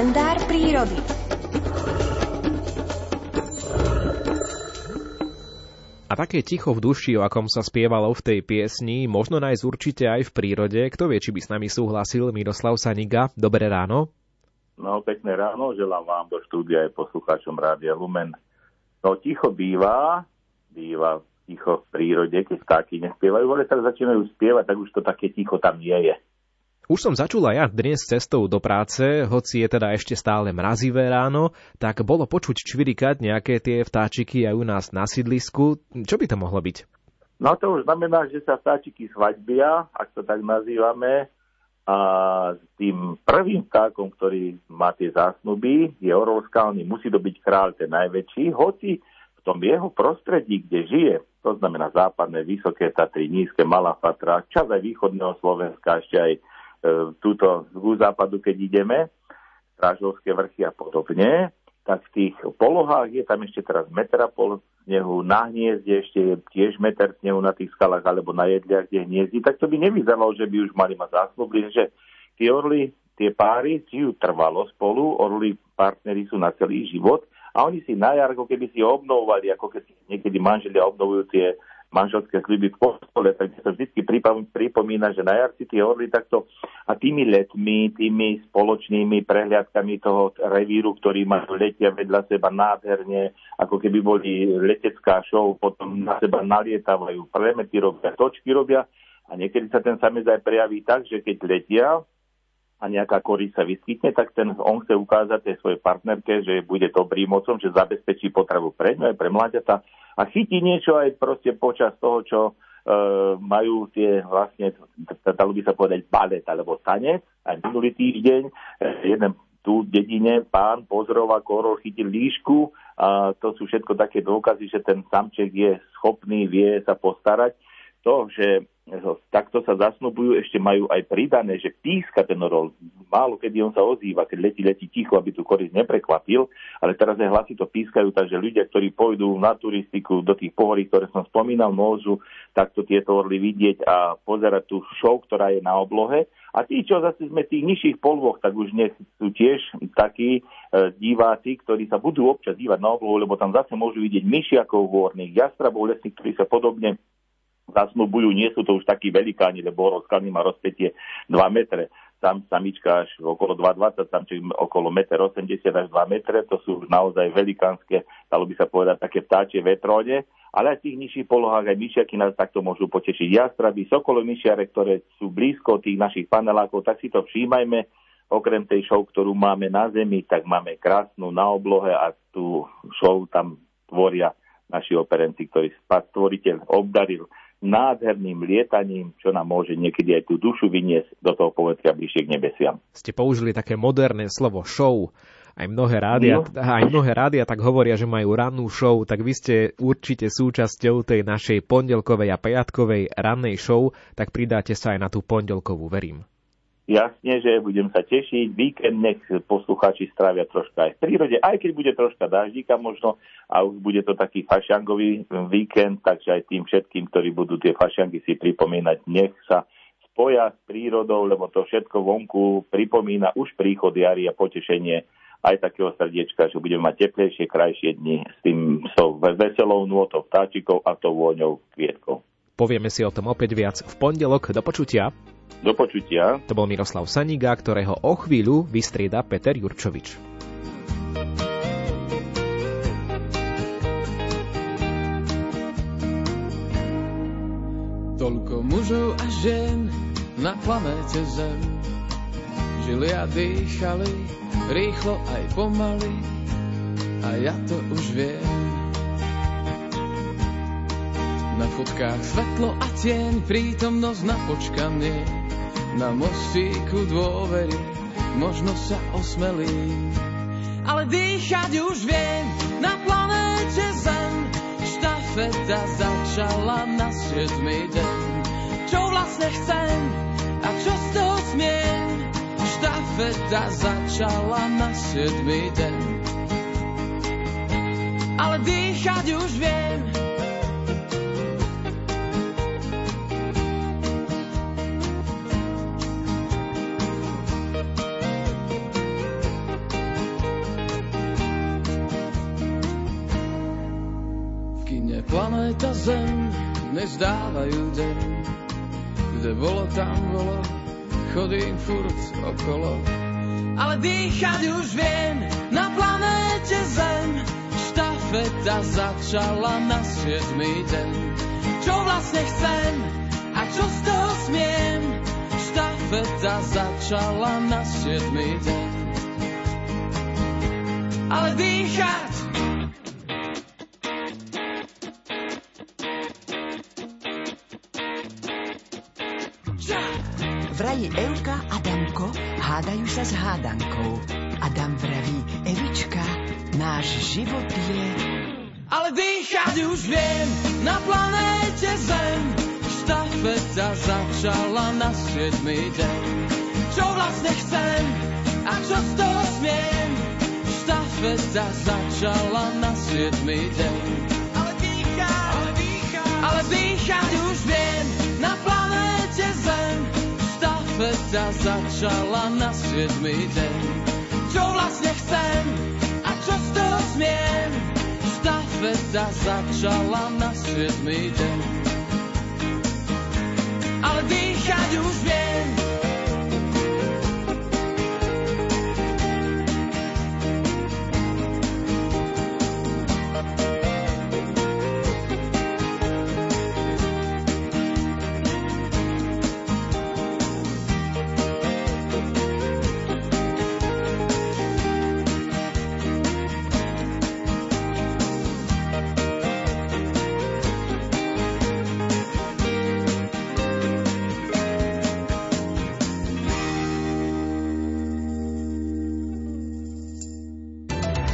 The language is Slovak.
kalendár prírody. A také ticho v duši, o akom sa spievalo v tej piesni, možno nájsť určite aj v prírode. Kto vie, či by s nami súhlasil Miroslav Saniga. Dobré ráno. No, pekné ráno, želám vám do štúdia aj poslucháčom Rádia Lumen. No, ticho býva, býva ticho v prírode, keď vtáky nespievajú, ale tak začínajú spievať, tak už to také ticho tam nie je. Už som začula ja dnes cestou do práce, hoci je teda ešte stále mrazivé ráno, tak bolo počuť čvirikať nejaké tie vtáčiky aj u nás na sídlisku. Čo by to mohlo byť? No to už znamená, že sa vtáčiky svadbia, ak to tak nazývame, a s tým prvým vtákom, ktorý má tie zásnuby, je orol skalný, musí to byť kráľ ten najväčší, hoci v tom jeho prostredí, kde žije, to znamená západné, vysoké Tatry, nízke Malá Fatra, čas aj východného Slovenska, ešte aj túto z západu, keď ideme, Strážovské vrchy a podobne, tak v tých polohách je tam ešte teraz meter a pol snehu, na hniezde ešte je tiež meter snehu na tých skalách alebo na jedliach, kde hniezdi, tak to by nevyzeralo, že by už mali mať zásluby, že tie orly, tie páry žijú trvalo spolu, orly partnery sú na celý život a oni si na jar, ako keby si obnovovali, ako keď niekedy manželia obnovujú tie manželské sliby v postole, tak sa vždy pripomína, že na jar si tie orly takto a tými letmi, tými spoločnými prehliadkami toho revíru, ktorý majú letia vedľa seba nádherne, ako keby boli letecká show, potom na seba nalietávajú, premety robia, točky robia a niekedy sa ten samec aj prejaví tak, že keď letia, a nejaká kory sa vyskytne, tak ten, on chce ukázať tej svojej partnerke, že bude dobrým mocom, že zabezpečí potravu pre ňu aj pre mláďata a chytí niečo aj proste počas toho, čo e, majú tie vlastne, dalo by sa povedať, balet alebo tanec. Aj minulý týždeň e, jeden tu v dedine pán pozoroval korol, chytil líšku a to sú všetko také dôkazy, že ten samček je schopný, vie sa postarať. To, že takto sa zasnubujú, ešte majú aj pridané, že píska ten orol. Málo kedy on sa ozýva, keď letí, letí ticho, aby tu koris neprekvapil, ale teraz aj hlasy to pískajú, takže ľudia, ktorí pôjdu na turistiku do tých pohorí, ktoré som spomínal, môžu takto tieto orly vidieť a pozerať tú show, ktorá je na oblohe. A tí, čo zase sme tých nižších polvoch, tak už dnes sú tiež takí e, diváci, ktorí sa budú občas dívať na oblohu, lebo tam zase môžu vidieť myšiakov vorných, jastrabov lesných, ktorí sa podobne zasnubujú, nie sú to už takí velikáni, lebo rozkalný má rozpetie 2 metre. Tam samička až okolo 2,20, tam či okolo 1,80 m až 2 metre, to sú naozaj velikánske, dalo by sa povedať, také vtáčie vetróne, ale aj v tých nižších polohách aj myšiaky nás takto môžu potešiť. Jastraby, sokolo myšiare, ktoré sú blízko tých našich panelákov, tak si to všímajme. Okrem tej show, ktorú máme na zemi, tak máme krásnu na oblohe a tú show tam tvoria naši operenci, ktorý stvoriteľ obdaril nádherným lietaním, čo nám môže niekedy aj tú dušu vyniesť do toho povetria bližšie k nebesiam. Ste použili také moderné slovo show. Aj mnohé, rádia, no. aj mnohé rádia tak hovoria, že majú rannú show, tak vy ste určite súčasťou tej našej pondelkovej a piatkovej rannej show, tak pridáte sa aj na tú pondelkovú, verím. Jasne, že budem sa tešiť. Víkend nech poslucháči strávia troška aj v prírode, aj keď bude troška daždíka možno a už bude to taký fašiangový víkend, takže aj tým všetkým, ktorí budú tie fašiangy si pripomínať, nech sa spoja s prírodou, lebo to všetko vonku pripomína už príchod jary a potešenie aj takého srdiečka, že budeme mať teplejšie, krajšie dni s tým so veselou nôtou vtáčikov a tou vôňou kvietkov. Povieme si o tom opäť viac v pondelok. Do počutia. Do počutia. To bol Miroslav Saniga, ktorého o chvíľu vystrieda Peter Jurčovič. Toľko mužov a žien na planéte Zem žili a dýchali rýchlo aj pomaly a ja to už viem. Na fotkách svetlo a tieň, prítomnosť na počkanie na mostíku dôvery, možno sa osmelím. Ale dýchať už viem na planéte Zem. Štafeta začala na siedmy deň. Čo vlastne chcem a čo z toho smiem? Štafeta začala na siedmy deň. Ale dýchať už viem planéta Zem nezdávajú deň. Kde bolo, tam bolo, chodím furt okolo. Ale dýchať už viem na planéte Zem. Štafeta začala na siedmy deň. Čo vlastne chcem a čo z toho smiem? Štafeta začala na siedmy deň. Ale dýchať hádajú sa s hádankou. Adam vraví, Evička, náš život je... Ale dýchať už viem na planéte Zem. Štafeta začala na siedmy deň. Čo vlastne chcem a čo z toho smiem? Štafeta začala na siedmy deň. Ale dýchať, ale dýchať, ale dýchať už viem sveta začala na siedmy deň. Čo vlastne chcem a čo z toho smiem? Štafeta začala na siedmy deň.